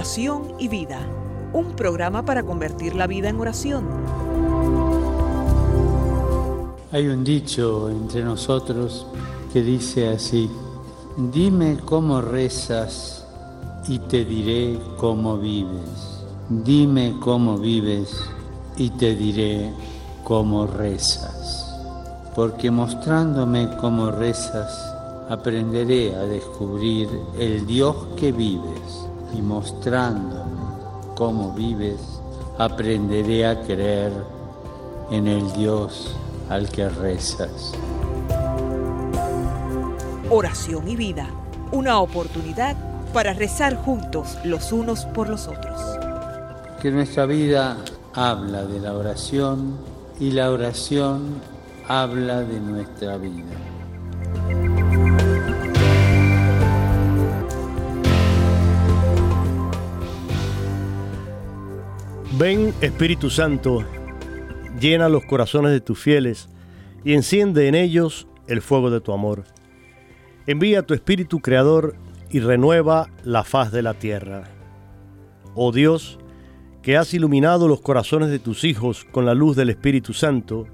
Oración y Vida, un programa para convertir la vida en oración. Hay un dicho entre nosotros que dice así, dime cómo rezas y te diré cómo vives. Dime cómo vives y te diré cómo rezas. Porque mostrándome cómo rezas, aprenderé a descubrir el Dios que vives y mostrándome cómo vives, aprenderé a creer en el Dios al que rezas. Oración y vida, una oportunidad para rezar juntos los unos por los otros. Que nuestra vida habla de la oración y la oración habla de nuestra vida. Ven Espíritu Santo, llena los corazones de tus fieles y enciende en ellos el fuego de tu amor. Envía tu Espíritu Creador y renueva la faz de la tierra. Oh Dios, que has iluminado los corazones de tus hijos con la luz del Espíritu Santo,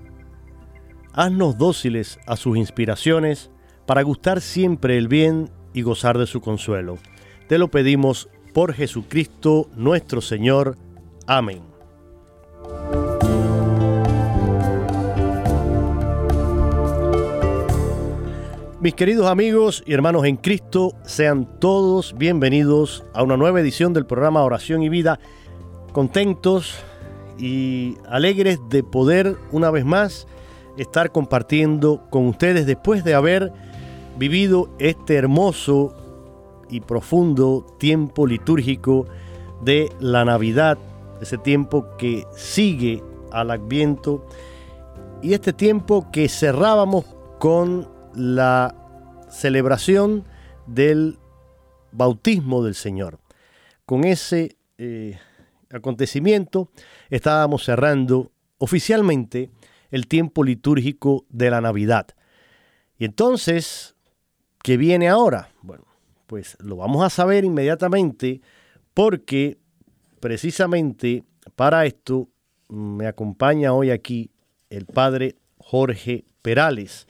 haznos dóciles a sus inspiraciones para gustar siempre el bien y gozar de su consuelo. Te lo pedimos por Jesucristo nuestro Señor. Amén. Mis queridos amigos y hermanos en Cristo, sean todos bienvenidos a una nueva edición del programa Oración y Vida, contentos y alegres de poder una vez más estar compartiendo con ustedes después de haber vivido este hermoso y profundo tiempo litúrgico de la Navidad ese tiempo que sigue al Adviento y este tiempo que cerrábamos con la celebración del bautismo del Señor. Con ese eh, acontecimiento estábamos cerrando oficialmente el tiempo litúrgico de la Navidad. Y entonces, ¿qué viene ahora? Bueno, pues lo vamos a saber inmediatamente porque precisamente para esto me acompaña hoy aquí el padre Jorge Perales,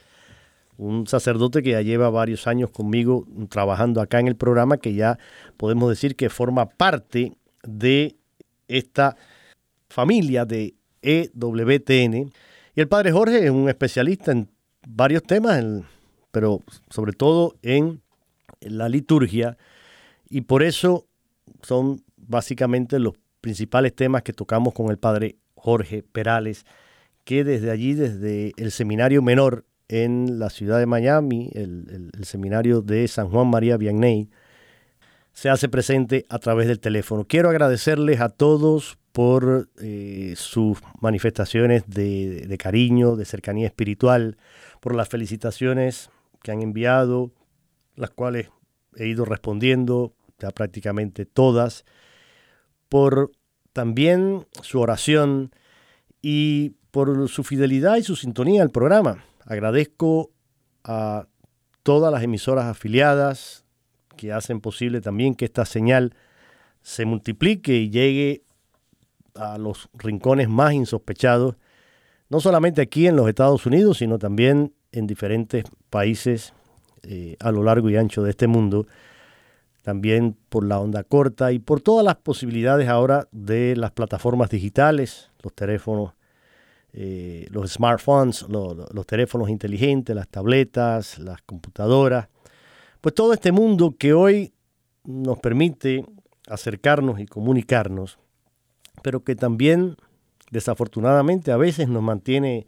un sacerdote que ya lleva varios años conmigo trabajando acá en el programa, que ya podemos decir que forma parte de esta familia de EWTN. Y el padre Jorge es un especialista en varios temas, pero sobre todo en la liturgia, y por eso son básicamente los principales temas que tocamos con el padre Jorge Perales, que desde allí, desde el seminario menor en la ciudad de Miami, el, seminario de San Juan María Vianney, se hace presente a través del teléfono. Quiero agradecerles a todos por eh, sus manifestaciones de, de cariño, de cercanía espiritual, por las felicitaciones que han enviado, las cuales he ido respondiendo ya prácticamente todas por también su oración y por su fidelidad y su sintonía al programa. Agradezco a todas las emisoras afiliadas que hacen posible también que esta señal se multiplique y llegue a los rincones más insospechados, no solamente aquí en los Estados Unidos, sino también en diferentes países eh, a lo largo y ancho de este mundo también por la onda corta y por todas las posibilidades ahora de las plataformas digitales, los teléfonos, eh, los smartphones, los teléfonos inteligentes, las tabletas, las computadoras, pues todo este mundo que hoy nos permite acercarnos y comunicarnos, pero que también desafortunadamente a veces nos mantiene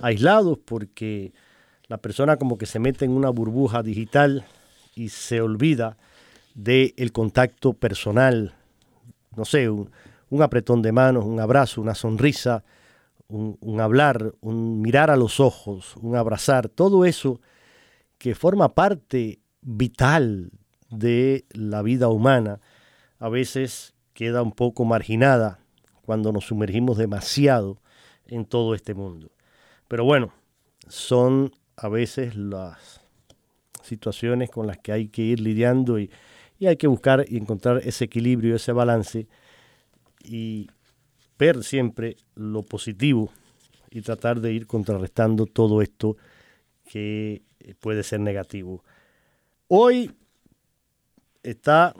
aislados porque la persona como que se mete en una burbuja digital y se olvida del el contacto personal, no sé, un, apretón de manos, un abrazo, una sonrisa, un, hablar, un mirar a los ojos, un abrazar, todo eso que forma parte vital de la vida humana, a veces queda un poco marginada cuando nos sumergimos demasiado en todo este mundo. Pero bueno, son a veces las situaciones con las que hay que ir lidiando y, y hay que buscar y encontrar ese equilibrio, ese balance y ver siempre lo positivo y tratar de ir contrarrestando todo esto que puede ser negativo. Hoy está,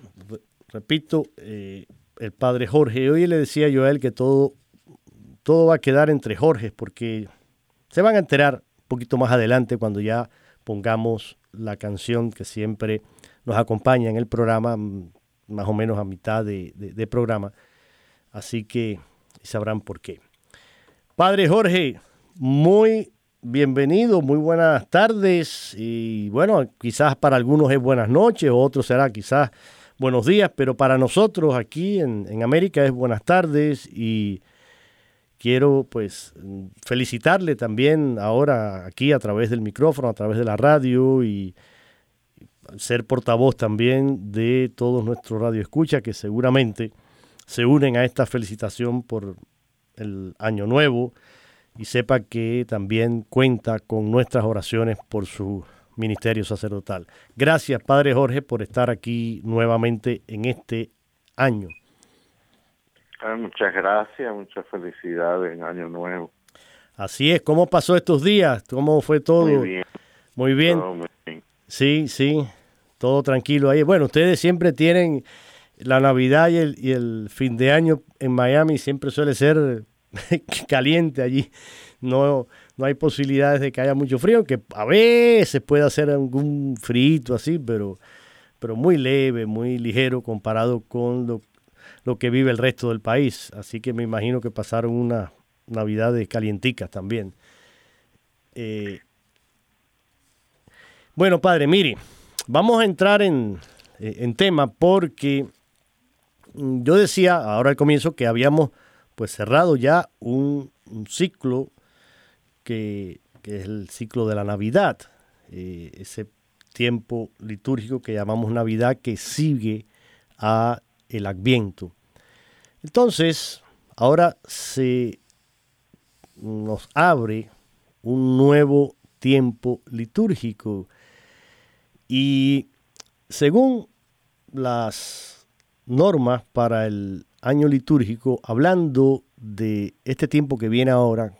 repito, eh, el padre Jorge. Hoy le decía yo a él que todo, todo va a quedar entre Jorge, porque se van a enterar un poquito más adelante cuando ya pongamos la canción que siempre nos acompaña en el programa, más o menos a mitad de, programa. Así que sabrán por qué. Padre Jorge, muy bienvenido, muy buenas tardes y bueno, quizás para algunos es buenas noches, otros será quizás buenos días, pero para nosotros aquí en, América es buenas tardes y quiero pues felicitarle también ahora aquí a través del micrófono, a través de la radio y ser portavoz también de todos nuestros radioescuchas que seguramente se unen a esta felicitación por el año nuevo y sepa que también cuenta con nuestras oraciones por su ministerio sacerdotal. Gracias, Padre Jorge, por estar aquí nuevamente en este año. Ah, muchas gracias, muchas felicidades en Año Nuevo. Así es, ¿cómo pasó estos días? ¿Cómo fue todo? Muy bien. Muy bien. muy bien. Sí, sí, todo tranquilo ahí. Bueno, ustedes siempre tienen la Navidad y el, fin de año en Miami, siempre suele ser caliente allí. No, no hay posibilidades de que haya mucho frío, que a veces puede hacer algún frito así, pero, pero muy leve, muy ligero comparado con lo, lo, que vive el resto del país. Así que me imagino que pasaron unas navidades calienticas también. Eh, bueno, padre, mire, vamos a entrar en, en tema porque mm, yo decía ahora al comienzo que habíamos pues cerrado ya un, ciclo que, es el ciclo de la Navidad, eh, ese tiempo litúrgico que llamamos Navidad que sigue a el Adviento. Entonces, ahora se nos abre un nuevo tiempo litúrgico y según las normas para el año litúrgico, hablando de este tiempo que viene ahora,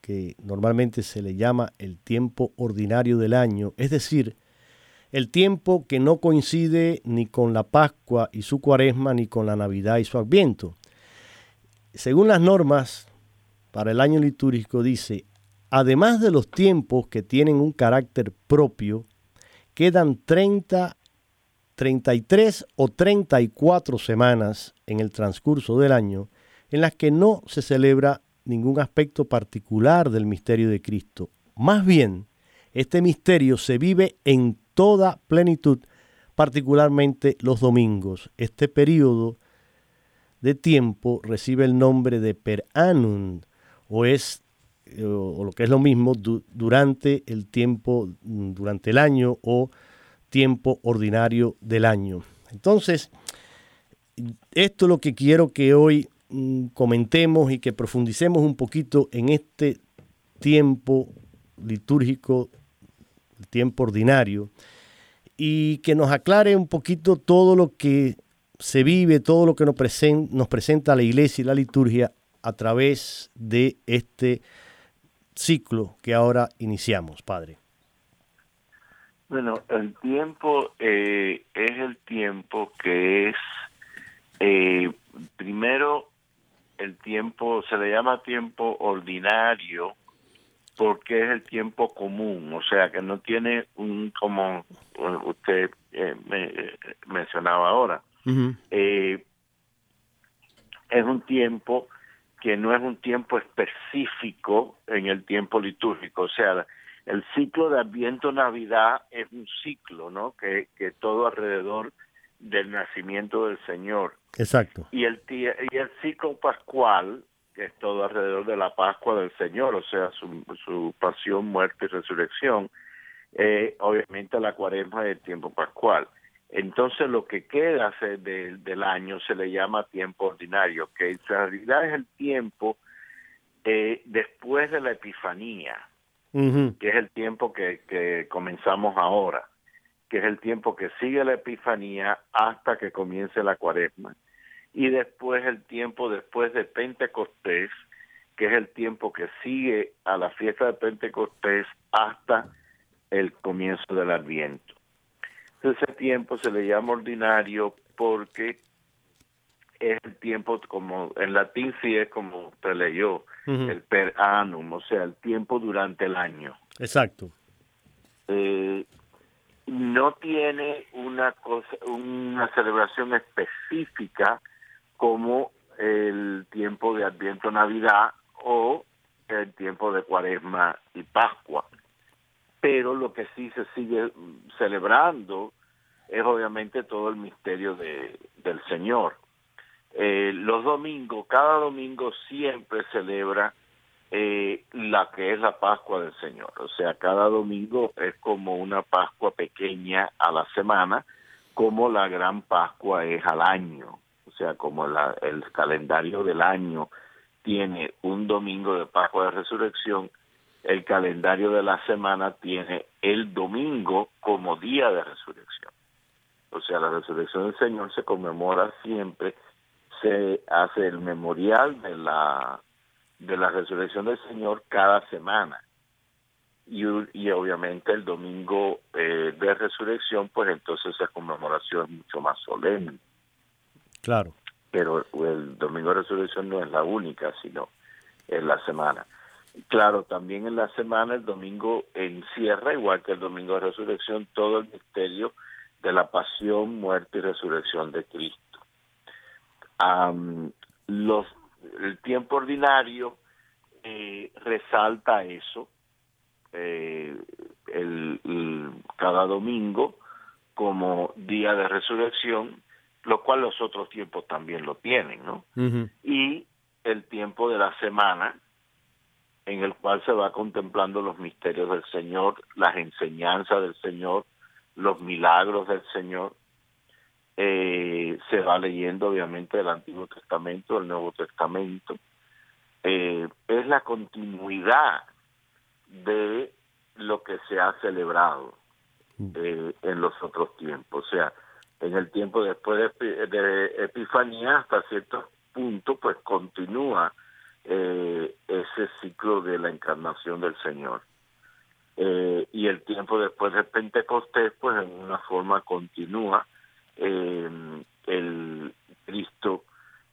que normalmente se le llama el tiempo ordinario del año, es decir, el tiempo que no coincide ni con la Pascua y su cuaresma, ni con la Navidad y su Adviento. Según las normas para el año litúrgico dice, además de los tiempos que tienen un carácter propio, quedan 30 33 o 34 semanas en el transcurso del año en las que no se celebra ningún aspecto particular del misterio de Cristo. Más bien, este misterio se vive en toda plenitud, particularmente los domingos. Este periodo de tiempo recibe el nombre de per annum, o es o lo que es lo mismo durante el tiempo durante el año o tiempo ordinario del año. Entonces, esto es lo que quiero que hoy mm, comentemos y que profundicemos un poquito en este tiempo litúrgico, el tiempo ordinario, y que nos aclare un poquito todo lo que se vive, todo lo que nos, presenta la iglesia y la liturgia a través de este ciclo que ahora iniciamos, Padre. Bueno, el tiempo eh, es el tiempo que es, eh, primero, el tiempo, se le llama tiempo ordinario porque es el tiempo común, o sea, que no tiene un, como usted eh, me, mencionaba ahora, es un tiempo que no es un tiempo específico en el tiempo litúrgico, o sea, el ciclo de Adviento Navidad es un ciclo, ¿no? Que, que todo alrededor del nacimiento del Señor. Exacto. Y el, y el ciclo pascual, que es todo alrededor de la Pascua del Señor, o sea, su, su pasión, muerte y resurrección, eh, obviamente la cuaresma del tiempo pascual. Entonces lo que queda del año se le llama tiempo ordinario, que en realidad es el tiempo eh, después de la Epifanía que es el tiempo que, que comenzamos ahora. que es el tiempo que sigue la Epifanía hasta que comience la Cuaresma. Y después el tiempo después de Pentecostés, que es el tiempo que sigue a la fiesta de Pentecostés hasta el comienzo del Adviento. Ese tiempo se le llama ordinario porque es el tiempo, como en latín sí es como usted leyó, el per annum, o sea, el tiempo durante el año. Exacto. Eh, no tiene una cosa, una celebración específica como el tiempo de Adviento Navidad o el tiempo de Cuaresma y Pascua. Pero lo que sí se sigue celebrando es obviamente todo el misterio de, del Señor. Eh, los domingos, cada domingo siempre celebra eh, la que es la Pascua del Señor. O sea, cada domingo es como una Pascua pequeña a la semana, como la gran Pascua es al año. O sea, como la, el calendario del año tiene un domingo de Pascua de Resurrección, el calendario de la semana tiene el domingo como día de resurrección. O sea, la resurrección del Señor se conmemora siempre, se hace el memorial de la de la resurrección del Señor cada semana. Y, y obviamente el domingo eh, de resurrección, pues entonces esa conmemoración es mucho más solemne. Claro. Pero el domingo de resurrección no es la única, sino en la semana. Claro, también en la semana el domingo encierra, igual que el domingo de resurrección, todo el misterio de la pasión, muerte y resurrección de Cristo. los el tiempo ordinario eh, resalta eso eh, el, cada domingo como día de resurrección, lo cual los otros tiempos también lo tienen, ¿no? Y el tiempo de la semana, en el cual se va contemplando los misterios del Señor, las enseñanzas del Señor, los milagros del Señor, eh, se va leyendo obviamente el Antiguo Testamento, el Nuevo Testamento, eh, es la continuidad de lo que se ha celebrado mm. eh, en los otros tiempos, o sea, en el tiempo después de, Epifanía hasta cierto punto pues continúa ese ciclo de la encarnación del Señor. Y el tiempo después de Pentecostés, pues en una forma continúa eh, el Cristo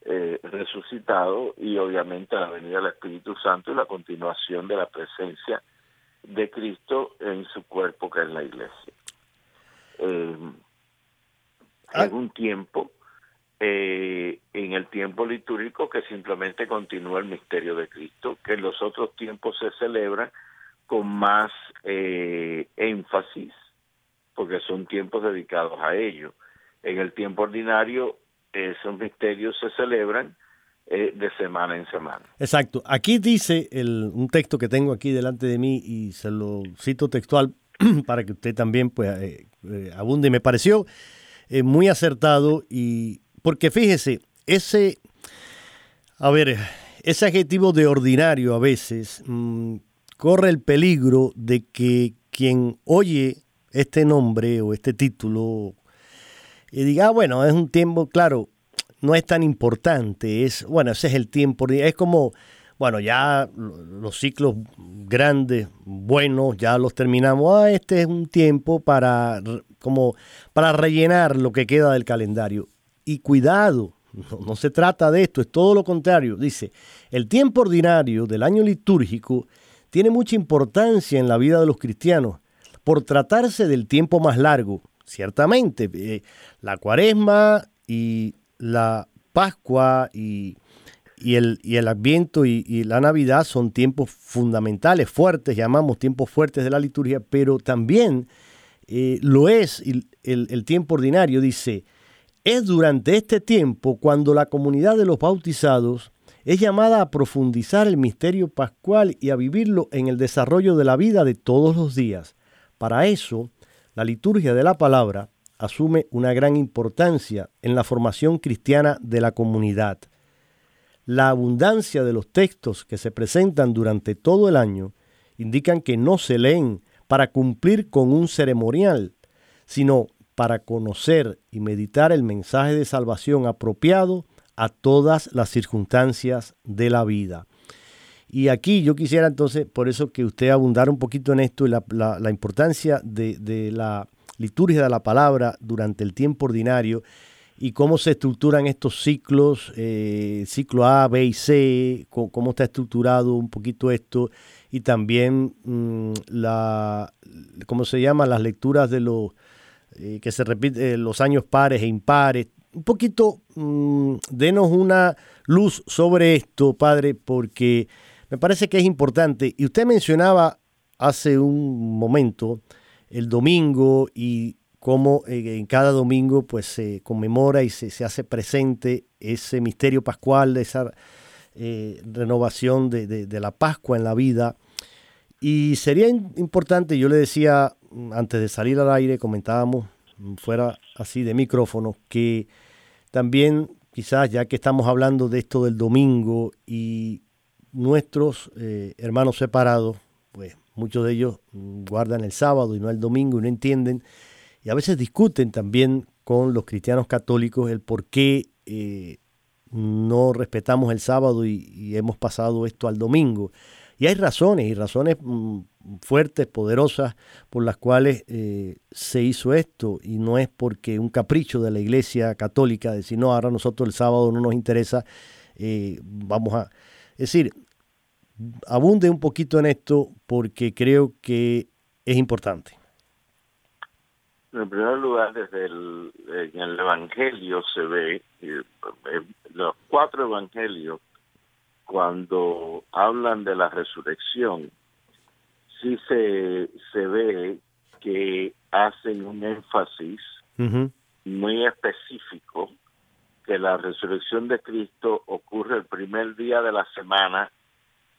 eh, resucitado y obviamente la venida del Espíritu Santo y la continuación de la presencia de Cristo en su cuerpo que es la iglesia. Eh, hay ah. un tiempo eh, en el tiempo litúrgico que simplemente continúa el misterio de Cristo, que en los otros tiempos se celebra con más eh, énfasis, porque son tiempos dedicados a ello en el tiempo ordinario esos misterios se celebran eh, de semana en semana. Exacto. Aquí dice el, un texto que tengo aquí delante de mí y se lo cito textual para que usted también pues, eh, abunde. Me pareció muy acertado y porque fíjese, ese, a ver, ese adjetivo de ordinario a veces mm, corre el peligro de que quien oye este nombre o este título y diga, ah, bueno, es un tiempo, claro, no es tan importante, es, bueno, ese es el tiempo, es como, bueno, ya los ciclos grandes, buenos, ya los terminamos, ah, este es un tiempo para, como, para rellenar lo que queda del calendario. Y cuidado, no, no se trata de esto, es todo lo contrario. Dice, el tiempo ordinario del año litúrgico tiene mucha importancia en la vida de los cristianos por tratarse del tiempo más largo ciertamente, eh, la cuaresma y la Pascua y, el, Adviento y, la Navidad son tiempos fundamentales, fuertes, llamamos tiempos fuertes de la liturgia, pero también eh, lo es el tiempo ordinario, dice, es durante este tiempo cuando la comunidad de los bautizados es llamada a profundizar el misterio pascual y a vivirlo en el desarrollo de la vida de todos los días. Para eso, la liturgia de la palabra asume una gran importancia en la formación cristiana de la comunidad. La abundancia de los textos que se presentan durante todo el año indican que no se leen para cumplir con un ceremonial, sino para conocer y meditar el mensaje de salvación apropiado a todas las circunstancias de la vida. Y aquí yo quisiera entonces, por eso que usted abundara un poquito en esto y la, importancia de, la liturgia de la palabra durante el tiempo ordinario y cómo se estructuran estos ciclos, eh, ciclo A, B y C, cómo, está estructurado un poquito esto y también mm, la, ¿cómo se llama? Las lecturas de los, eh, que se repiten, eh, los años pares e impares. Un poquito, mm, denos una luz sobre esto, padre, porque me parece que es importante. Y usted mencionaba hace un momento el domingo y cómo eh, en cada domingo pues se conmemora y se, hace presente ese misterio pascual, esa eh, renovación de, la Pascua en la vida. Y sería importante, yo le decía mm, antes de salir al aire, comentábamos mm, fuera así de micrófono, que también quizás ya que estamos hablando de esto del domingo y nuestros eh, hermanos separados, pues muchos de ellos guardan el sábado y no el domingo y no entienden, y a veces discuten también con los cristianos católicos el por qué eh, no respetamos el sábado y, hemos pasado esto al domingo. Y hay razones, y razones mm, fuertes, poderosas, por las cuales eh, se hizo esto, y no es porque un capricho de la Iglesia Católica, decir, no, ahora nosotros el sábado no nos interesa, vamos a... Es decir, abunde un poquito en esto porque creo que es importante. En primer lugar, desde el, en el Evangelio se ve, eh, los cuatro Evangelios, cuando hablan de la resurrección, sí se, se ve que hacen un énfasis muy específico que la resurrección de Cristo ocurre el primer día de la semana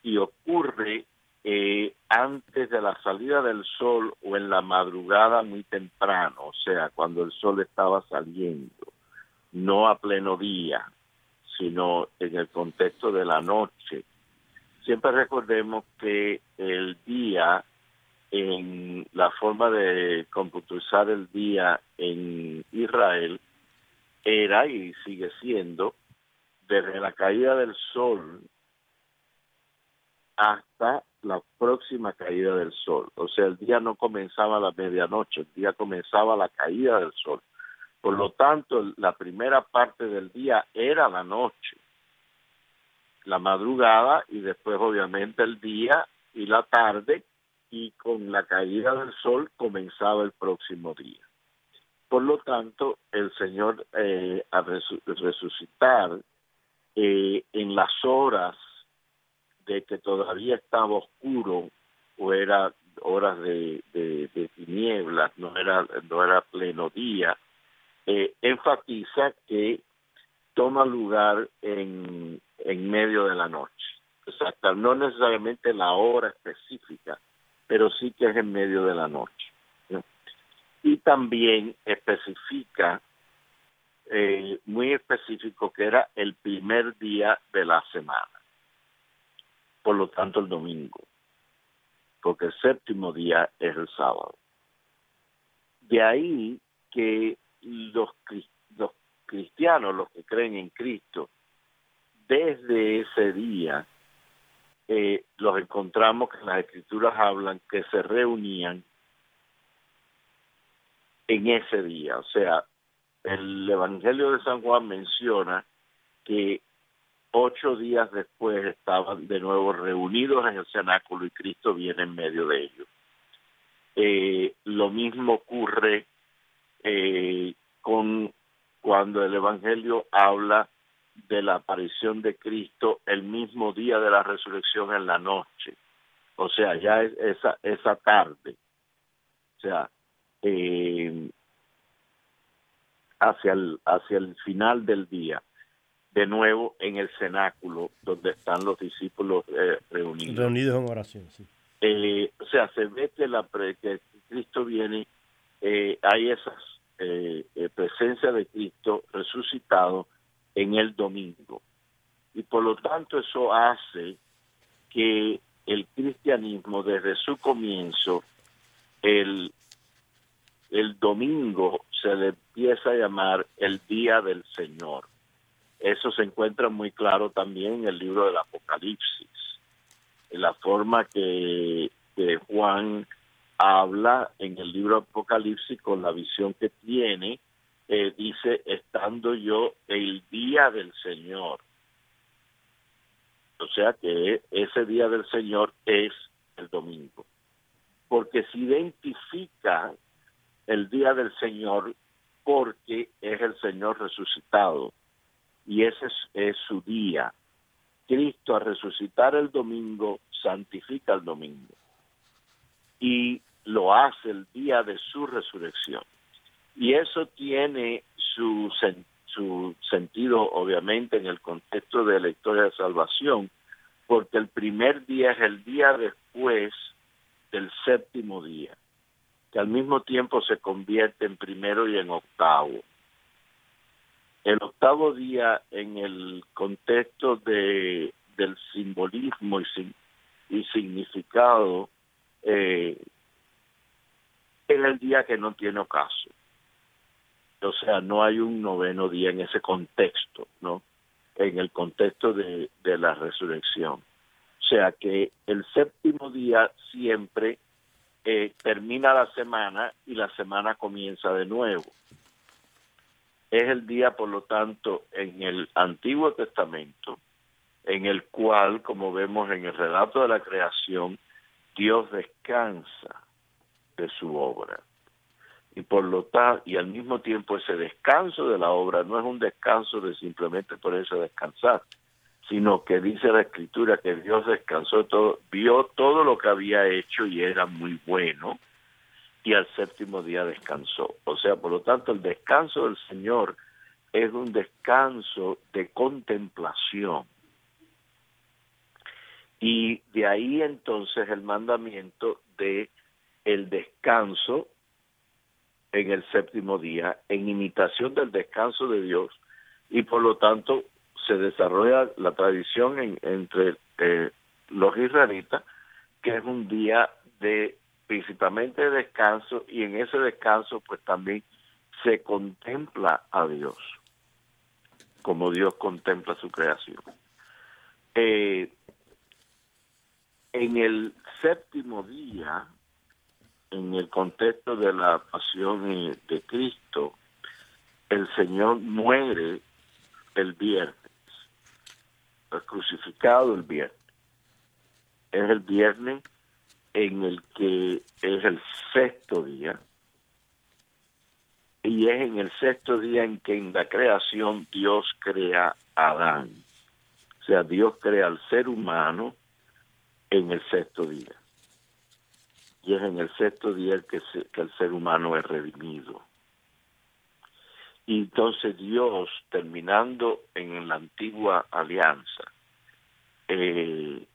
y ocurre eh, antes de la salida del sol o en la madrugada muy temprano, o sea, cuando el sol estaba saliendo, no a pleno día, sino en el contexto de la noche. Siempre recordemos que el día, en la forma de computizar el día en Israel, era y sigue siendo desde la caída del sol hasta la próxima caída del sol. O sea, el día no comenzaba a la medianoche, el día comenzaba la caída del sol. Por lo tanto, la primera parte del día era la noche, la madrugada y después obviamente el día y la tarde y con la caída del sol comenzaba el próximo día. Por lo tanto, el Señor eh, al resucitar eh, en las horas de que todavía estaba oscuro o era horas de, tinieblas, no era, no era pleno día, eh, enfatiza que toma lugar en, en medio de la noche. O sea, no necesariamente la hora específica, pero sí que es en medio de la noche. Y también especifica, eh, muy específico, que era el primer día de la semana por lo tanto el domingo, porque el séptimo día es el sábado. De ahí que los, cristianos, los que creen en Cristo, desde ese día eh, los encontramos que las escrituras hablan que se reunían en ese día. O sea, el Evangelio de San Juan menciona que ocho días después estaban de nuevo reunidos en el cenáculo y Cristo viene en medio de ellos. Eh, lo mismo ocurre eh, con cuando el Evangelio habla de la aparición de Cristo el mismo día de la resurrección en la noche, o sea, ya es esa, esa tarde, o sea, eh, hacia, el, hacia el final del día de nuevo en el cenáculo donde están los discípulos eh, reunidos. Reunidos en oración, sí. Eh, o sea, se ve que, la que Cristo viene, hay esas presencia de Cristo resucitado en el domingo. Y por lo tanto eso hace que el cristianismo desde su comienzo, el, el domingo se le empieza a llamar el día del Señor. Eso se encuentra muy claro también en el libro del Apocalipsis. En la forma que, Juan habla en el libro Apocalipsis con la visión que tiene, eh, dice, estando yo el día del Señor. O sea que ese día del Señor es el domingo. Porque se identifica el día del Señor porque es el Señor resucitado y ese es, su día. Cristo al resucitar el domingo santifica el domingo y lo hace el día de su resurrección. Y eso tiene su, sentido, obviamente, en el contexto de la historia de salvación, porque el primer día es el día después del séptimo día, que al mismo tiempo se convierte en primero y en octavo. El octavo día en el contexto de, del simbolismo y, y significado eh, es el día que no tiene ocaso. O sea, no hay un noveno día en ese contexto, ¿no? En el contexto de, la resurrección. O sea que el séptimo día siempre eh, termina la semana y la semana comienza de nuevo. Es el día, por lo tanto, en el Antiguo Testamento, en el cual, como vemos en el relato de la creación, Dios descansa de su obra y por lo tanto y al mismo tiempo ese descanso de la obra no es un descanso de simplemente por eso descansar sino que dice la escritura que Dios descansó todo vio todo lo que había hecho y era muy bueno y al séptimo día descansó. O sea por lo tanto el descanso del Señor es un descanso de contemplación. Y de ahí entonces el mandamiento de el descanso en el séptimo día, en imitación del descanso de Dios, y por lo tanto se desarrolla la tradición entre eh, los israelitas, que es un día de principalmente de descanso, y en ese descanso pues también se contempla a Dios, como Dios contempla su creación. Eh, en el séptimo día, en el contexto de la pasión de Cristo, el Señor muere el viernes, es crucificado el viernes. Es el viernes en el que es el sexto día, y es en el sexto día en que en la creación Dios crea a Adán. O sea, Dios crea al ser humano en el sexto día y es en el sexto día que, que el ser humano es redimido. Y entonces Dios, terminando en la antigua alianza, eh,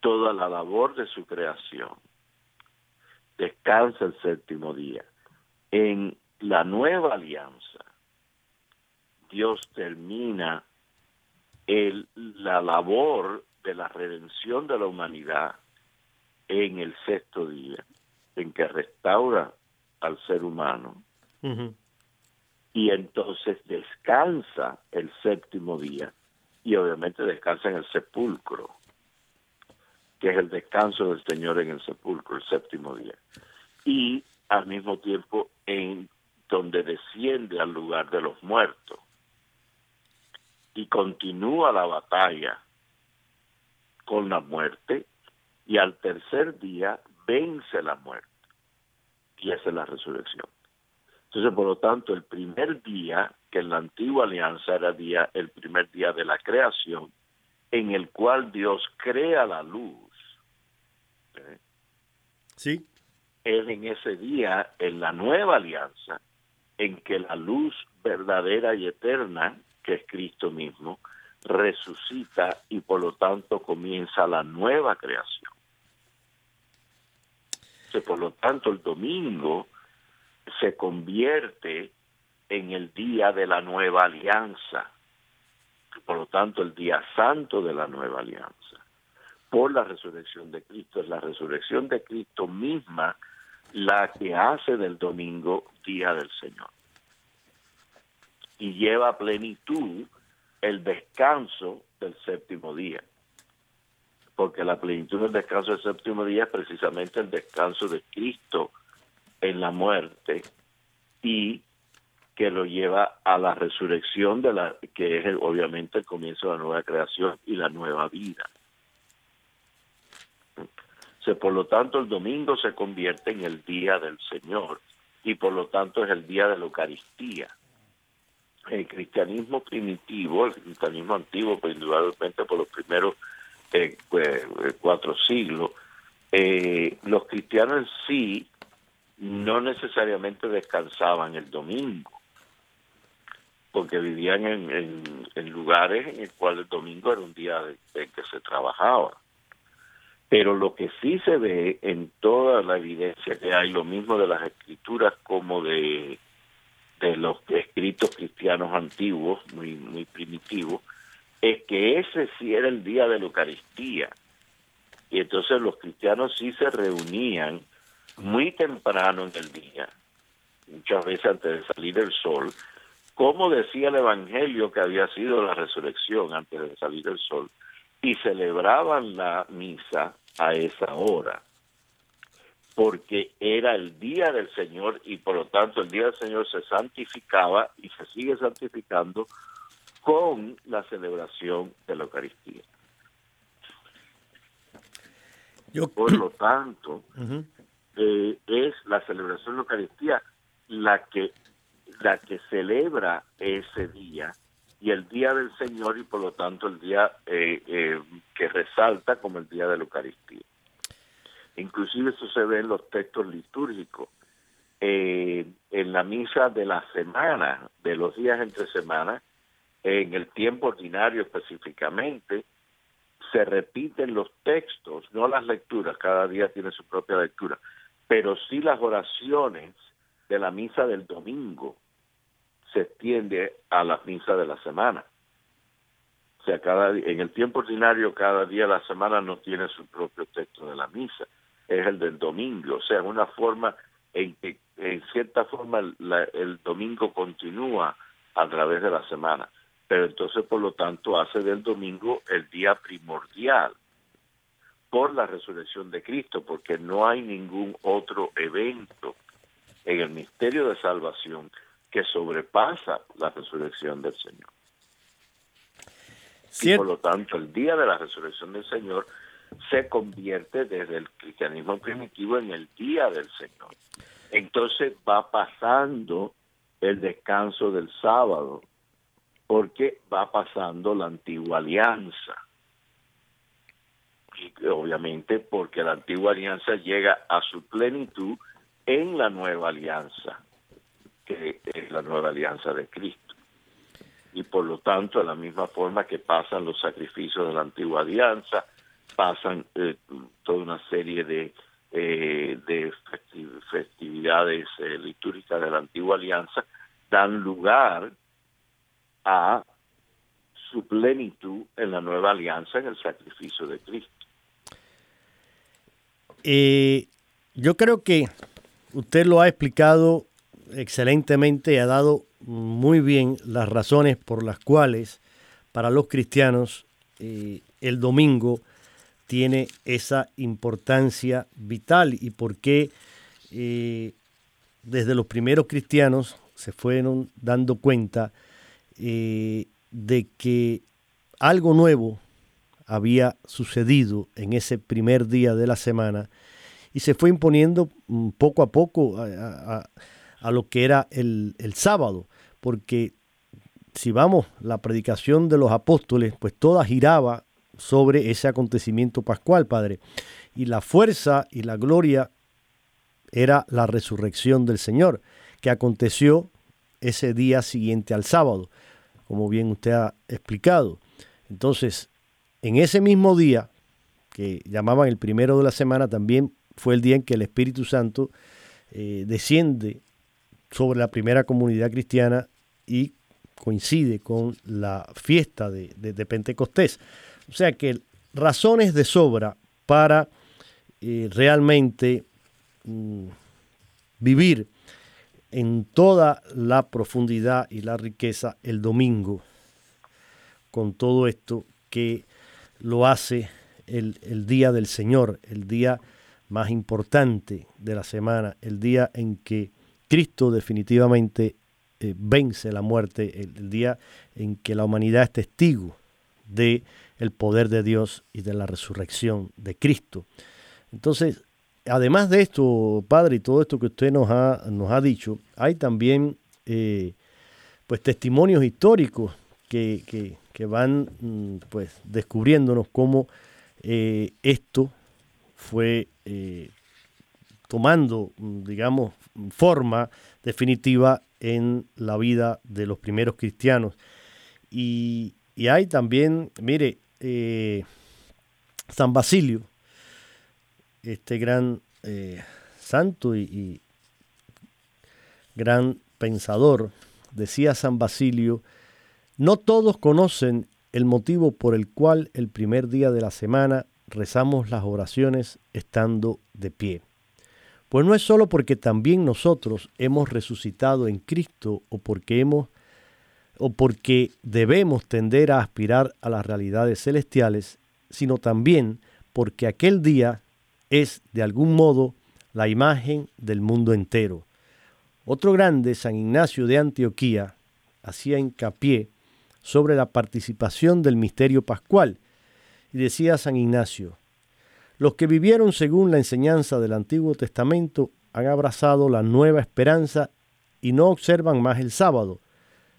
toda la labor de su creación, descansa el séptimo día. En la nueva alianza, Dios termina el, la labor de la redención de la humanidad en el sexto día, en que restaura al ser humano. Y entonces descansa el séptimo día y obviamente descansa en el sepulcro, que es el descanso del Señor en el sepulcro, el séptimo día. Y al mismo tiempo en donde desciende al lugar de los muertos y continúa la batalla con la muerte y al tercer día vence la muerte y esa es la resurrección. Entonces, por lo tanto, el primer día, que en la antigua alianza era día, el primer día de la creación, en el cual Dios crea la luz, ¿eh? sí. es en ese día, en la nueva alianza, en que la luz verdadera y eterna, que es Cristo mismo, resucita y por lo tanto comienza la nueva creación por lo tanto el domingo se convierte en el día de la nueva alianza, por lo tanto el día santo de la nueva alianza, por la resurrección de Cristo. Es la resurrección de Cristo misma la que hace del domingo día del Señor. Y lleva a plenitud el descanso del séptimo día. Porque la plenitud del descanso del séptimo día es precisamente el descanso de Cristo en la muerte y que lo lleva a la resurrección de la que es obviamente el comienzo de la nueva creación y la nueva vida. por lo tanto, el domingo se convierte en el día del Señor y por lo tanto es el día de la Eucaristía. El cristianismo primitivo, el cristianismo antiguo, pues indudablemente por los primeros eh, pues, cuatro siglos, eh, los cristianos sí no necesariamente descansaban el domingo porque vivían en, lugares en el cual el domingo era un día en que se trabajaba. Pero lo que sí se ve en toda la evidencia que hay, lo mismo de las escrituras como de, de los escritos cristianos antiguos, muy, muy primitivos, es que ese sí era el día de la Eucaristía. Y entonces los cristianos sí se reunían muy temprano en el día, muchas veces antes de salir el sol, como decía el Evangelio que había sido la resurrección antes de salir el sol, y celebraban la misa a esa hora, porque era el día del Señor y por lo tanto el día del Señor se santificaba y se sigue santificando con la celebración de la Eucaristía. Por lo tanto, eh, es la celebración de la Eucaristía la que la que celebra ese día y el día del Señor y por lo tanto el día eh, eh, que resalta como el día de la Eucaristía. Inclusive eso se ve en los textos litúrgicos. Eh, en la misa de la semana, de los días entre semanas, en el tiempo ordinario específicamente, se repiten los textos, no las lecturas, cada día tiene su propia lectura, pero sí las oraciones de la misa del domingo se extiende a la misa de la semana. O sea, cada en el tiempo ordinario cada día de la semana no tiene su propio texto de la misa, es el del domingo, o sea, una forma en que en cierta forma el domingo continúa a través de la semana, pero entonces por lo tanto hace del domingo el día primordial por la resurrección de Cristo, porque no hay ningún otro evento en el misterio de salvación que sobrepasa la resurrección del Señor. Y por lo tanto, el día de la resurrección del Señor se convierte desde el cristianismo primitivo en el día del Señor. Entonces va pasando el descanso del sábado, porque va pasando la antigua alianza. Y obviamente porque la antigua alianza llega a su plenitud en la nueva alianza que es la nueva alianza de Cristo. Y por lo tanto, de la misma forma que pasan los sacrificios de la antigua alianza, pasan eh, toda una serie de, eh, de festividades eh, litúrgicas de la antigua alianza, dan lugar a su plenitud en la nueva alianza, en el sacrificio de Cristo. yo creo que usted lo ha explicado excelentemente ha dado muy bien las razones por las cuales para los cristianos eh, el domingo tiene esa importancia vital y por qué eh, desde los primeros cristianos se fueron dando cuenta eh, de que algo nuevo había sucedido en ese primer día de la semana y se fue imponiendo mm, poco a poco a a lo que era el, sábado, porque si vamos, la predicación de los apóstoles, pues toda giraba sobre ese acontecimiento pascual, Padre. Y la fuerza y la gloria era la resurrección del Señor, que aconteció ese día siguiente al sábado, como bien usted ha explicado. Entonces, en ese mismo día, que llamaban el primero de la semana, también fue el día en que el Espíritu Santo eh, desciende sobre la primera comunidad cristiana y coincide con la fiesta de, Pentecostés. O sea que razones de sobra para eh, realmente mm, vivir en toda la profundidad y la riqueza el domingo, con todo esto que lo hace el, el día del Señor, el día más importante de la semana, el día en que Cristo definitivamente eh, vence la muerte, el, día en que la humanidad es testigo de el poder de Dios y de la resurrección de Cristo. Entonces, además de esto, Padre, y todo esto que usted nos ha, nos ha dicho, hay también eh, pues testimonios históricos que, que, van mm, pues descubriéndonos cómo eh, esto fue tomando, mm, digamos, forma definitiva en la vida de los primeros cristianos. Y, hay también, mire, eh, San Basilio, este gran eh, santo y, gran pensador, decía San Basilio, no todos conocen el motivo por el cual el primer día de la semana rezamos las oraciones estando de pie. Pues no es solo porque también nosotros hemos resucitado en Cristo o porque hemos o porque debemos tender a aspirar a las realidades celestiales, sino también porque aquel día es de algún modo la imagen del mundo entero. Otro grande, San Ignacio de Antioquía, hacía hincapié sobre la participación del misterio pascual y decía San Ignacio, los que vivieron según la enseñanza del Antiguo Testamento han abrazado la nueva esperanza y no observan más el sábado,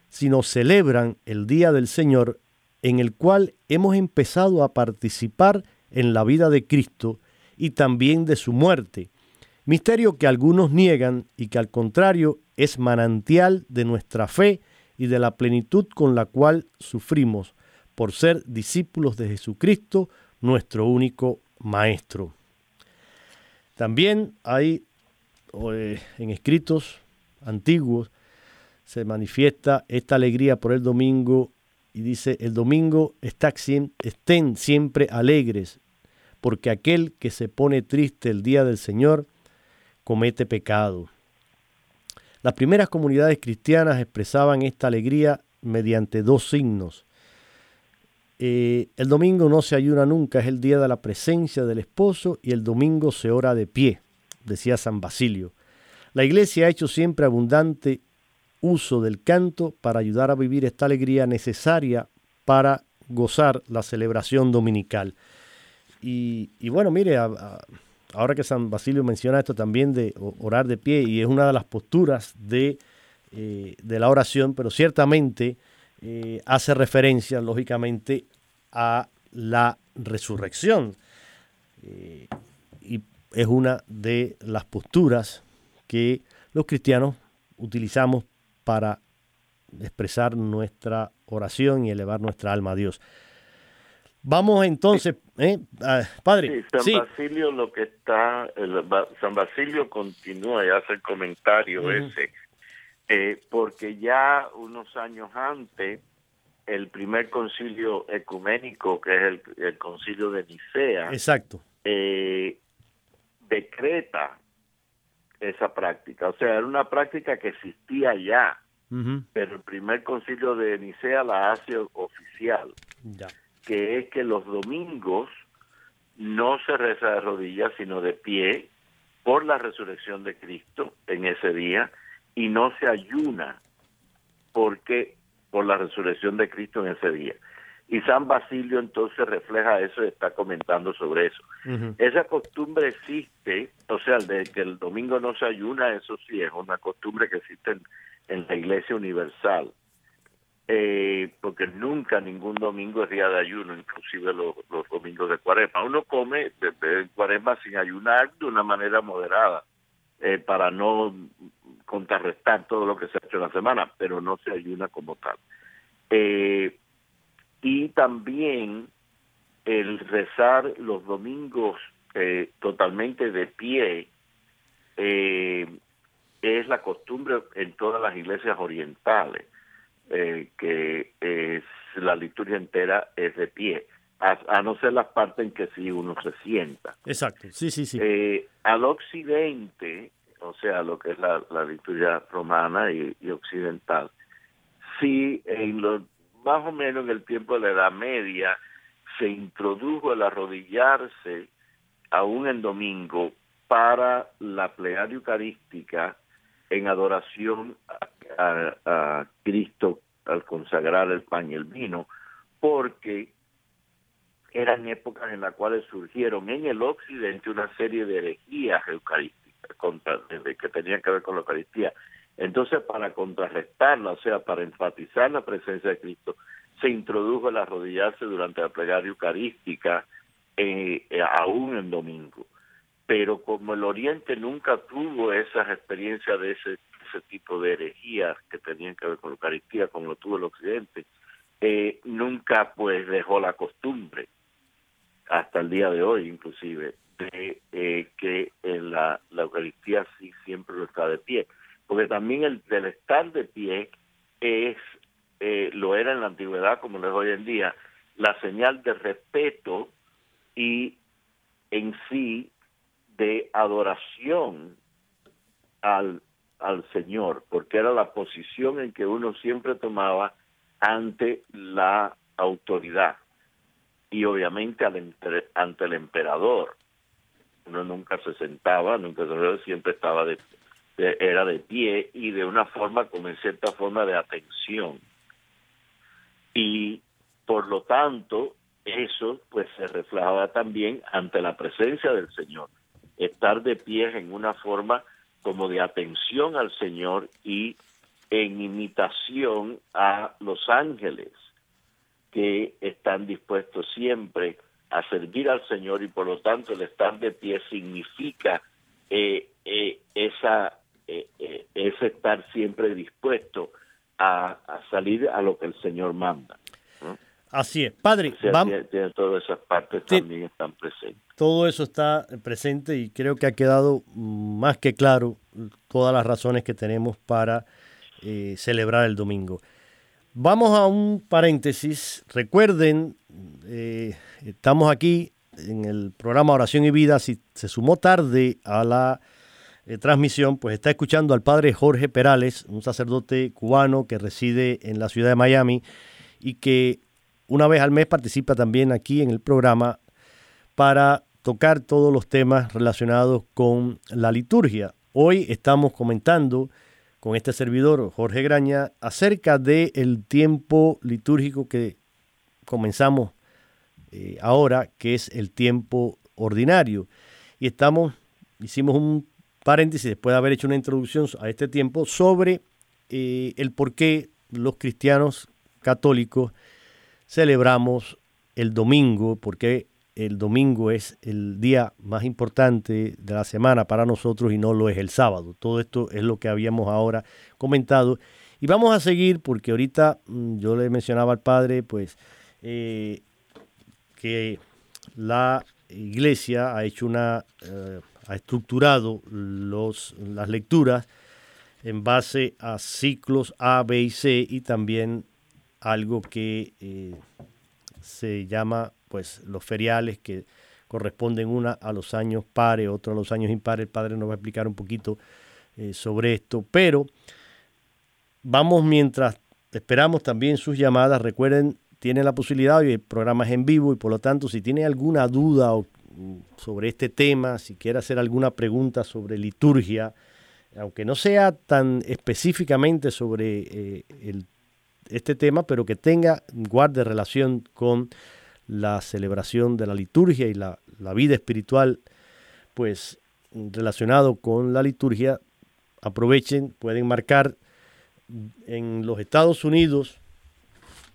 sino celebran el día del Señor en el cual hemos empezado a participar en la vida de Cristo y también de su muerte, misterio que algunos niegan y que al contrario es manantial de nuestra fe y de la plenitud con la cual sufrimos por ser discípulos de Jesucristo, nuestro único maestro. También hay eh, en escritos antiguos se manifiesta esta alegría por el domingo y dice, el domingo estén siempre alegres, porque aquel que se pone triste el día del Señor comete pecado. Las primeras comunidades cristianas expresaban esta alegría mediante dos signos, eh, el domingo no se ayuna nunca, es el día de la presencia del esposo y el domingo se ora de pie, decía San Basilio. La iglesia ha hecho siempre abundante uso del canto para ayudar a vivir esta alegría necesaria para gozar la celebración dominical. Y, bueno, mire, ahora que San Basilio menciona esto también de orar de pie, y es una de las posturas de, eh, de la oración, pero ciertamente eh, hace referencia, lógicamente, a la resurrección. Eh, y es una de las posturas que los cristianos utilizamos para expresar nuestra oración y elevar nuestra alma a Dios. Vamos entonces, ¿eh? padre. San Basilio lo que está, San Basilio continúa y hace el comentario ese eh, porque ya unos años antes, el primer concilio ecuménico, que es el, concilio de Nicea, Exacto. Eh, decreta esa práctica. O sea, era una práctica que existía ya, pero el primer concilio de Nicea la hace oficial, que es que los domingos no se reza de rodillas, sino de pie, por la resurrección de Cristo en ese día, y no se ayuna porque por la resurrección de Cristo en ese día. Y San Basilio entonces refleja eso y está comentando sobre eso. Esa costumbre existe, o sea, de que el domingo no se ayuna, eso sí es una costumbre que existe en, la Iglesia Universal. Eh, porque nunca ningún domingo es día de ayuno, inclusive los, domingos de cuaresma. Uno come de, cuaresma sin ayunar de una manera moderada, eh, para no contrarrestar todo lo que se ha hecho en la semana, pero no se ayuna como tal. Eh, y también el rezar los domingos eh, totalmente de pie es la costumbre en todas las iglesias orientales, que es, la liturgia entera es de pie, a, no ser las partes en que sí uno se sienta. Exacto, sí, sí, sí. al occidente, o sea, lo que es la, liturgia romana y, occidental. Sí, en lo, más o menos en el tiempo de la Edad Media se introdujo el arrodillarse aún en domingo para la plegaria eucarística en adoración a, Cristo al consagrar el pan y el vino, porque eran épocas en las cuales surgieron en el occidente una serie de herejías eucarísticas contra, que tenían que ver con la Eucaristía. Entonces, para contrarrestarla, o sea, para enfatizar la presencia de Cristo, se introdujo el arrodillarse durante la plegaria eucarística, eh, eh, aún en domingo. Pero como el Oriente nunca tuvo esas experiencias de ese, ese tipo de herejías que tenían que ver con la Eucaristía, como lo tuvo el Occidente, eh, nunca pues dejó la costumbre, hasta el día de hoy inclusive, de eh, que en la, la Eucaristía sí siempre lo está de pie. Porque también el del estar de pie es eh, lo era en la antigüedad como lo es hoy en día, la señal de respeto y en sí de adoración al, al Señor, porque era la posición en que uno siempre tomaba ante la autoridad y obviamente ante el emperador. Uno nunca se sentaba, nunca se siempre estaba de, era de pie y de una forma como en cierta forma de atención y por lo tanto eso pues se reflejaba también ante la presencia del Señor, estar de pie en una forma como de atención al Señor y en imitación a los ángeles que están dispuestos siempre a servir al Señor y por lo tanto el estar de pie significa eh, eh, esa eh, ese estar siempre dispuesto a, salir a lo que el Señor manda. Así es. Padre, vamos. todas esas partes también están presentes. Todo eso está presente y creo que ha quedado más que claro todas las razones que tenemos para eh, celebrar el domingo. Vamos a un paréntesis. Recuerden, eh, estamos aquí en el programa Oración y Vida. Si se sumó tarde a la eh, transmisión, pues está escuchando al padre Jorge Perales, un sacerdote cubano que reside en la ciudad de Miami y que una vez al mes participa también aquí en el programa para tocar todos los temas relacionados con la liturgia. Hoy estamos comentando con este servidor, Jorge Graña, acerca del el tiempo litúrgico que comenzamos eh, ahora, que es el tiempo ordinario. Y estamos, hicimos un paréntesis, después de haber hecho una introducción a este tiempo, sobre eh, el por qué los cristianos católicos celebramos el domingo, porque el domingo es el día más importante de la semana para nosotros y no lo es el sábado. Todo esto es lo que habíamos ahora comentado. Y vamos a seguir porque ahorita mm, yo le mencionaba al padre, pues, eh, que la iglesia ha hecho una eh, ha estructurado los, las lecturas en base a ciclos A, B y C y también algo que eh, se llama pues los feriales que corresponden una a los años pares, otro a los años impares. El padre nos va a explicar un poquito eh, sobre esto, pero vamos mientras esperamos también sus llamadas. Recuerden, tienen la posibilidad, hoy el programa es en vivo y por lo tanto si tienen alguna duda o sobre este tema, si quiere hacer alguna pregunta sobre liturgia, aunque no sea tan específicamente sobre eh, este tema, pero que tenga, guarde relación con la celebración de la liturgia y la, la vida espiritual, pues relacionado con la liturgia, aprovechen, pueden marcar en los Estados Unidos,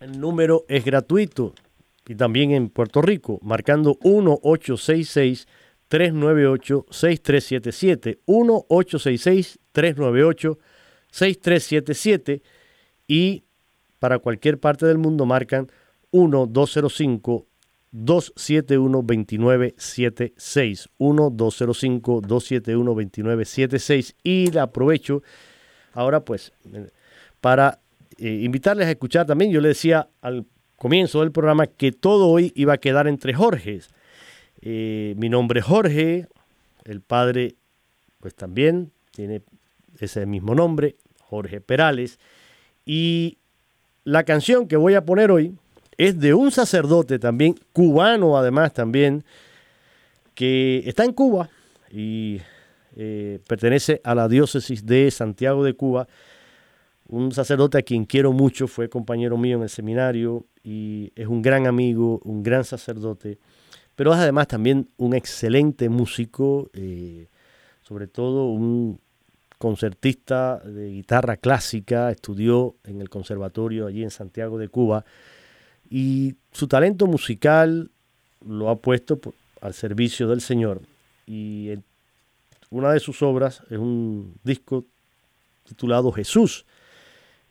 el número es gratuito, y también en Puerto Rico, marcando 1-866-398-6377, 1-866-398-6377 y para cualquier parte del mundo marcan 1-205-271-2976, 1-205-271-2976 y le aprovecho ahora pues para eh, invitarles a escuchar también, yo le decía al comienzo del programa que todo hoy iba a quedar entre Jorges. Eh, mi nombre es Jorge, el padre pues también tiene ese mismo nombre, Jorge Perales. Y la canción que voy a poner hoy es de un sacerdote también, cubano además también, que está en Cuba y eh, pertenece a la diócesis de Santiago de Cuba. Un sacerdote a quien quiero mucho, fue compañero mío en el seminario y es un gran amigo, un gran sacerdote, pero es además también un excelente músico, eh, sobre todo un concertista de guitarra clásica, estudió en el conservatorio allí en Santiago de Cuba y su talento musical lo ha puesto al servicio del Señor. Y una de sus obras es un disco titulado Jesús.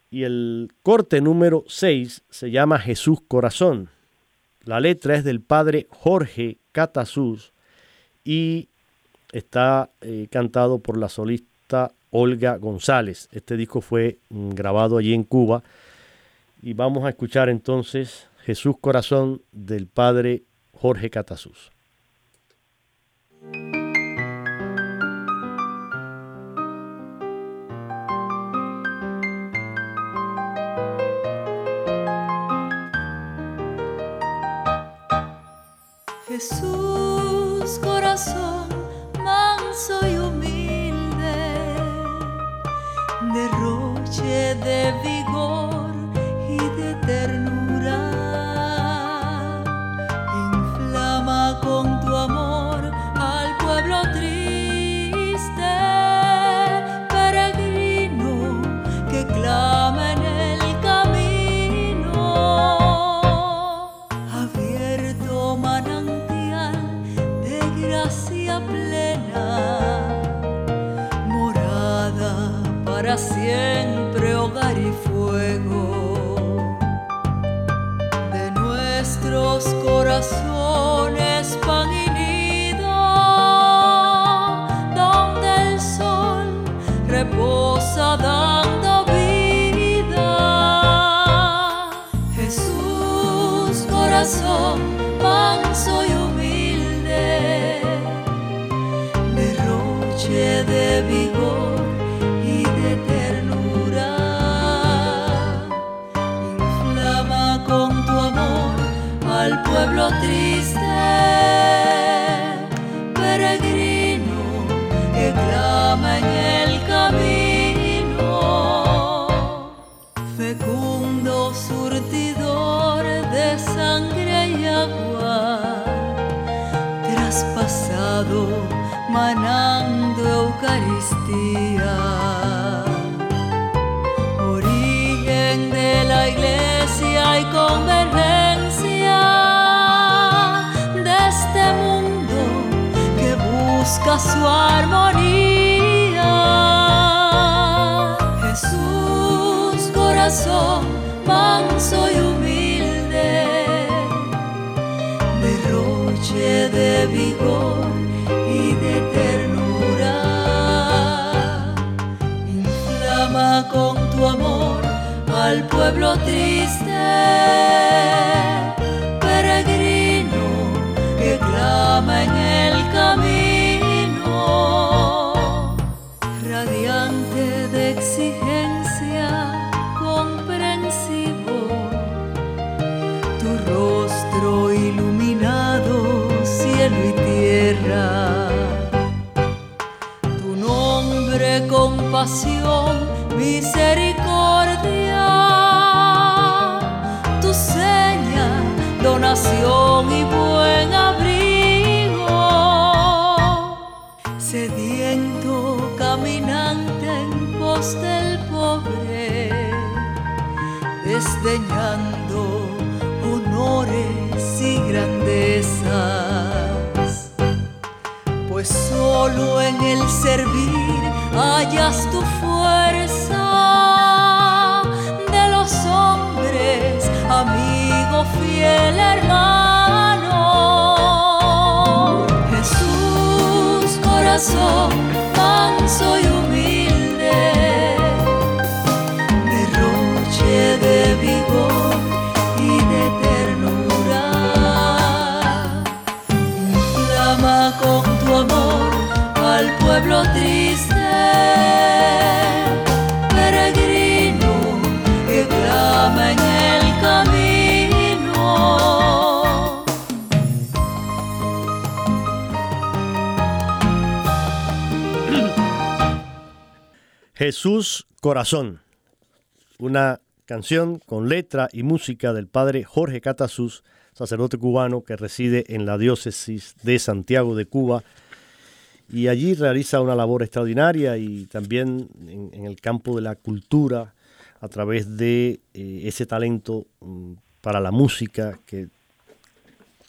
Y el corte número 6 se llama Jesús Corazón. La letra es del padre Jorge Catasús y está eh, cantado por la solista Olga González. Este disco fue mm, grabado allí en Cuba y vamos a escuchar entonces Jesús Corazón del padre Jorge Catasús. Jesús manando Eucaristía. Origen de la iglesia y convergencia busca su armonía. Jesús, corazón manso y humilde, derroche de vigor al pueblo triste, peregrino que clama en el camino. radiante de exigencia, comprensivo, tu rostro iluminado, cielo y tierra, tu nombre, compasión, misericordia, hallas tu Jesús Corazón, una canción con letra y música del padre Jorge Catasús, sacerdote cubano que reside en la diócesis de Santiago de Cuba y allí realiza una labor extraordinaria y también en, el campo de la cultura a través de eh, ese talento mm, para la música que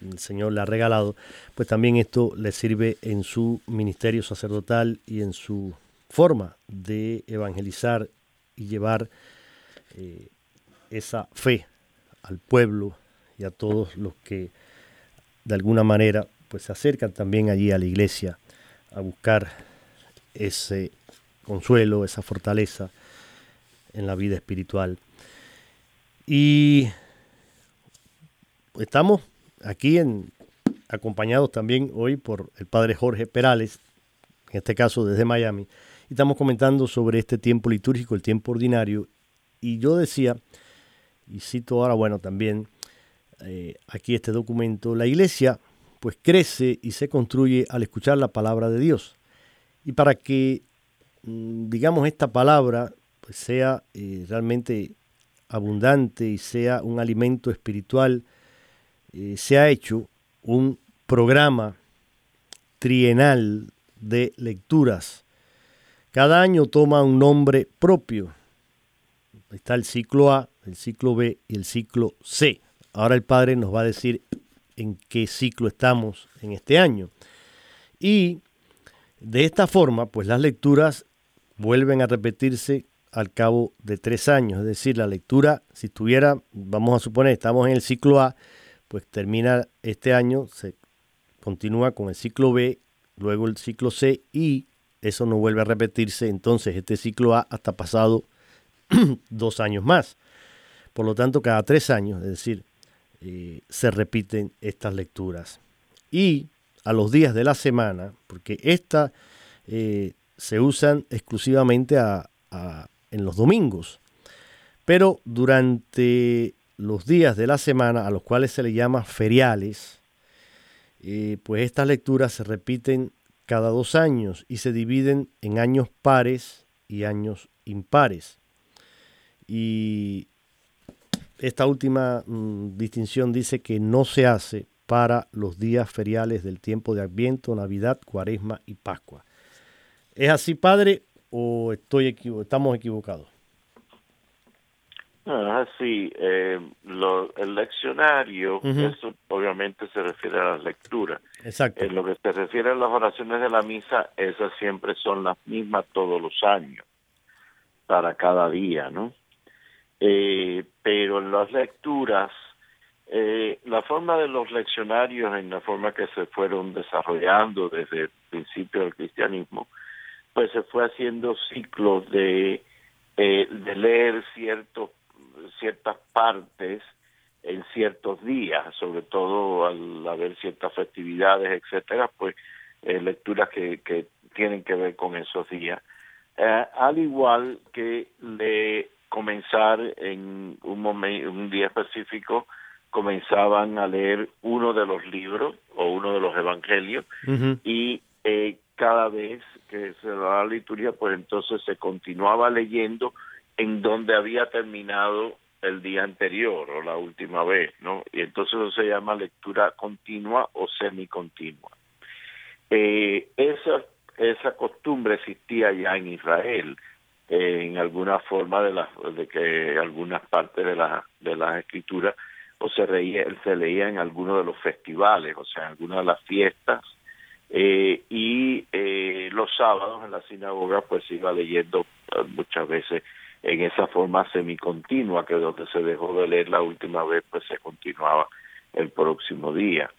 el Señor le ha regalado, pues también esto le sirve en su ministerio sacerdotal y en su forma de evangelizar y llevar eh, esa fe al pueblo y a todos los que de alguna manera pues se acercan también allí a la iglesia a buscar ese consuelo, esa fortaleza en la vida espiritual. Y estamos aquí en, acompañados también hoy por el padre Jorge Perales, en este caso desde Miami, estamos comentando sobre este tiempo litúrgico, el tiempo ordinario, y yo decía, y cito ahora, bueno, también eh, aquí este documento, la iglesia pues crece y se construye al escuchar la palabra de Dios. Y para que, mm, digamos, esta palabra pues, sea eh, realmente abundante y sea un alimento espiritual, eh, se ha hecho un programa trienal de lecturas. Cada año toma un nombre propio. Está el ciclo A, el ciclo B y el ciclo C. Ahora el Padre nos va a decir en qué ciclo estamos en este año. Y de esta forma, pues las lecturas vuelven a repetirse al cabo de tres años. Es decir, la lectura, si estuviera, vamos a suponer, estamos en el ciclo A, pues termina este año, se continúa con el ciclo B, luego el ciclo C y eso no vuelve a repetirse entonces este ciclo A hasta pasado dos años más. Por lo tanto, cada tres años, es decir, eh, se repiten estas lecturas. Y a los días de la semana, porque estas eh, se usan exclusivamente en los domingos, pero durante los días de la semana, a los cuales se le llama feriales, eh, pues estas lecturas se repiten cada dos años y se dividen en años pares y años impares. Y esta última mm, distinción dice que no se hace para los días feriales del tiempo de Adviento, Navidad, Cuaresma y Pascua. ¿Es así, padre, o estoy estamos equivocados? Es así. Eh, el leccionario, eso obviamente se refiere a la lectura. Exacto. En lo que se refiere a las oraciones de la misa, esas siempre son las mismas todos los años, para cada día, ¿no? Eh, pero en las lecturas, eh, la forma de los leccionarios en la forma que se fueron desarrollando desde el principio del cristianismo, pues se fue haciendo ciclos de, eh, de leer ciertos, ciertas partes en ciertos días, sobre todo al haber ciertas festividades, etcétera, pues lecturas que, que tienen que ver con esos días. al igual que le comenzar en un momento, un día específico, comenzaban a leer uno de los libros o uno de los evangelios y eh, cada vez que se daba la liturgia, pues entonces se continuaba leyendo en donde había terminado el día anterior o la última vez, ¿no? Y entonces eso se llama lectura continua o semicontinua. Eh, esa, esa costumbre existía ya en Israel en alguna forma de, la, de que algunas partes de la de las escrituras o se reía, se leía en algunos de los festivales, o sea, en algunas de las fiestas, eh, y eh, los sábados en la sinagoga pues se iba leyendo eh, muchas veces en esa forma semicontinua, que donde se dejó de leer la última vez, pues se continuaba el próximo día.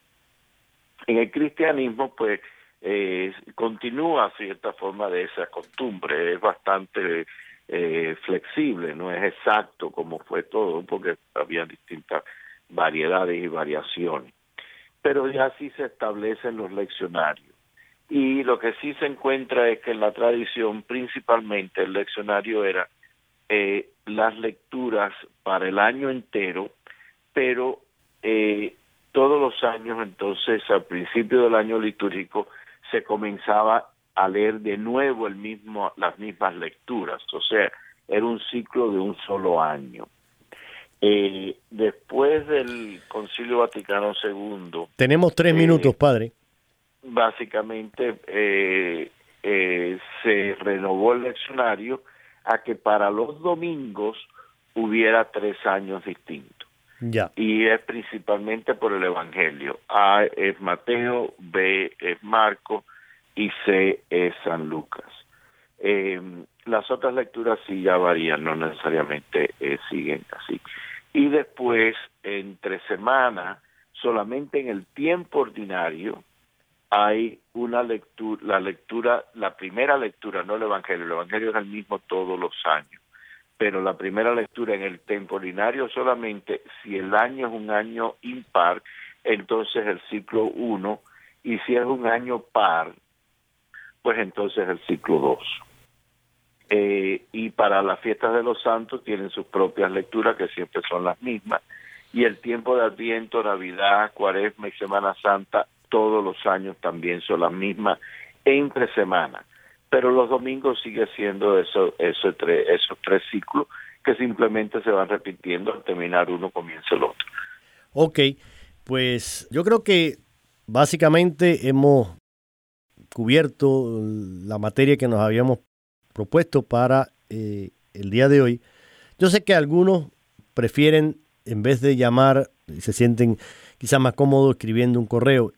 En el cristianismo, pues eh, continúa cierta forma de esa costumbre, es bastante eh, flexible, no es exacto como fue todo, porque había distintas variedades y variaciones. Pero ya sí se establecen los leccionarios. Y lo que sí se encuentra es que en la tradición principalmente el leccionario era eh, las lecturas para el año entero, pero eh, todos los años entonces al principio del año litúrgico se comenzaba a leer de nuevo el mismo, las mismas lecturas. O sea, era un ciclo de un solo año. Eh, después del Concilio Vaticano II. Tenemos tres minutos, padre. Básicamente eh, eh, se renovó el leccionario a que para los domingos hubiera tres años distintos. Ya. Y es principalmente por el Evangelio. A es Mateo, B es Marco y C es San Lucas. Eh, las otras lecturas sí ya varían, no necesariamente eh, siguen así. Y después, entre semana, solamente en el tiempo ordinario, hay una lectura, la lectura, la primera lectura, no el Evangelio, el Evangelio es el mismo todos los años, pero la primera lectura en el temporinario solamente, si el año es un año impar, entonces el ciclo 1, y si es un año par, pues entonces el ciclo 2. Eh, y para las fiestas de los santos tienen sus propias lecturas que siempre son las mismas. Y el tiempo de Adviento, Navidad, Cuaresma y Semana Santa todos los años también son las mismas entre semana. Pero los domingos sigue siendo eso esos tres ciclos que simplemente se van repitiendo al terminar uno comienza el otro. Ok, pues yo creo que básicamente hemos cubierto la materia que nos habíamos propuesto para eh, el día de hoy. Yo sé que algunos prefieren, en vez de llamar, se sienten quizás más cómodos escribiendo un correo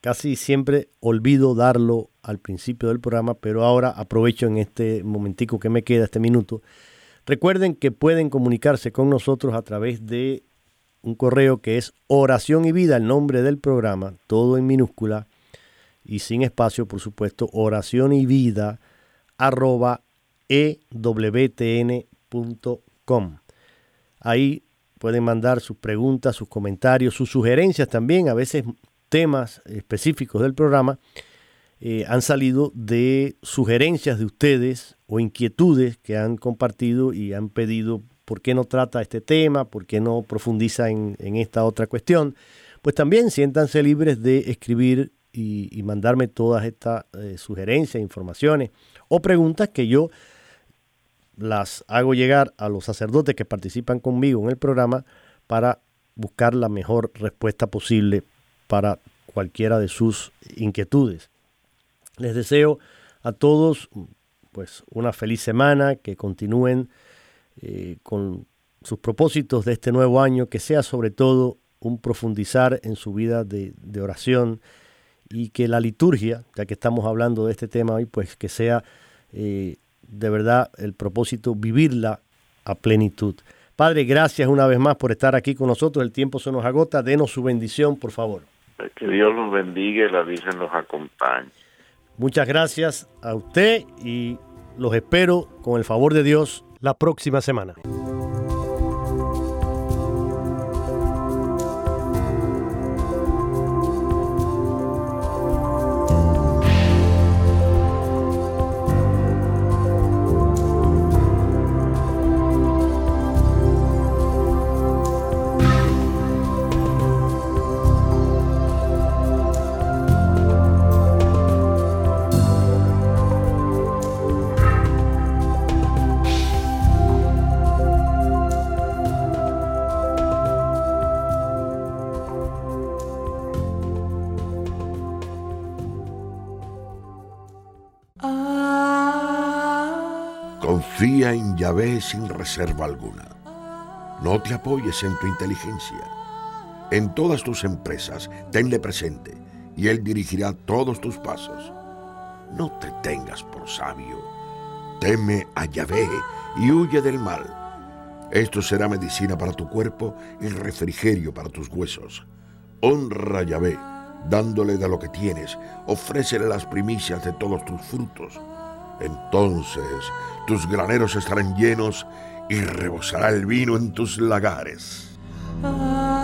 casi siempre olvido darlo al principio del programa, pero ahora aprovecho en este momentico que me queda, este minuto. Recuerden que pueden comunicarse con nosotros a través de un correo que es oración y vida, el nombre del programa, todo en minúscula y sin espacio, por supuesto, oración y vida arroba ewtn.com. Ahí pueden mandar sus preguntas, sus comentarios, sus sugerencias también, a veces temas específicos del programa eh, han salido de sugerencias de ustedes o inquietudes que han compartido y han pedido por qué no trata este tema, por qué no profundiza en, esta otra cuestión. Pues también siéntanse libres de escribir y, mandarme todas estas eh, sugerencias, informaciones o preguntas que yo las hago llegar a los sacerdotes que participan conmigo en el programa para buscar la mejor respuesta posible para cualquiera de sus inquietudes. Les deseo a todos pues una feliz semana, que continúen eh, con sus propósitos de este nuevo año, que sea sobre todo un profundizar en su vida de, oración y que la liturgia, ya que estamos hablando de este tema hoy, pues que sea eh, de verdad el propósito vivirla a plenitud. Padre, gracias una vez más por estar aquí con nosotros. El tiempo se nos agota. Denos su bendición, por favor. Que Dios los bendiga y la Virgen los acompañe. Muchas gracias a usted y los espero con el favor de Dios la próxima semana. Yahvé sin reserva alguna. No te apoyes en tu inteligencia. En todas tus empresas, tenle presente y Él dirigirá todos tus pasos. No te tengas por sabio. Teme a Yahvé y huye del mal. Esto será medicina para tu cuerpo y refrigerio para tus huesos. Honra a Yahvé, dándole de lo que tienes, ofrécele las primicias de todos tus frutos entonces tus graneros estarán llenos y rebosará el vino en tus lagares. Ah.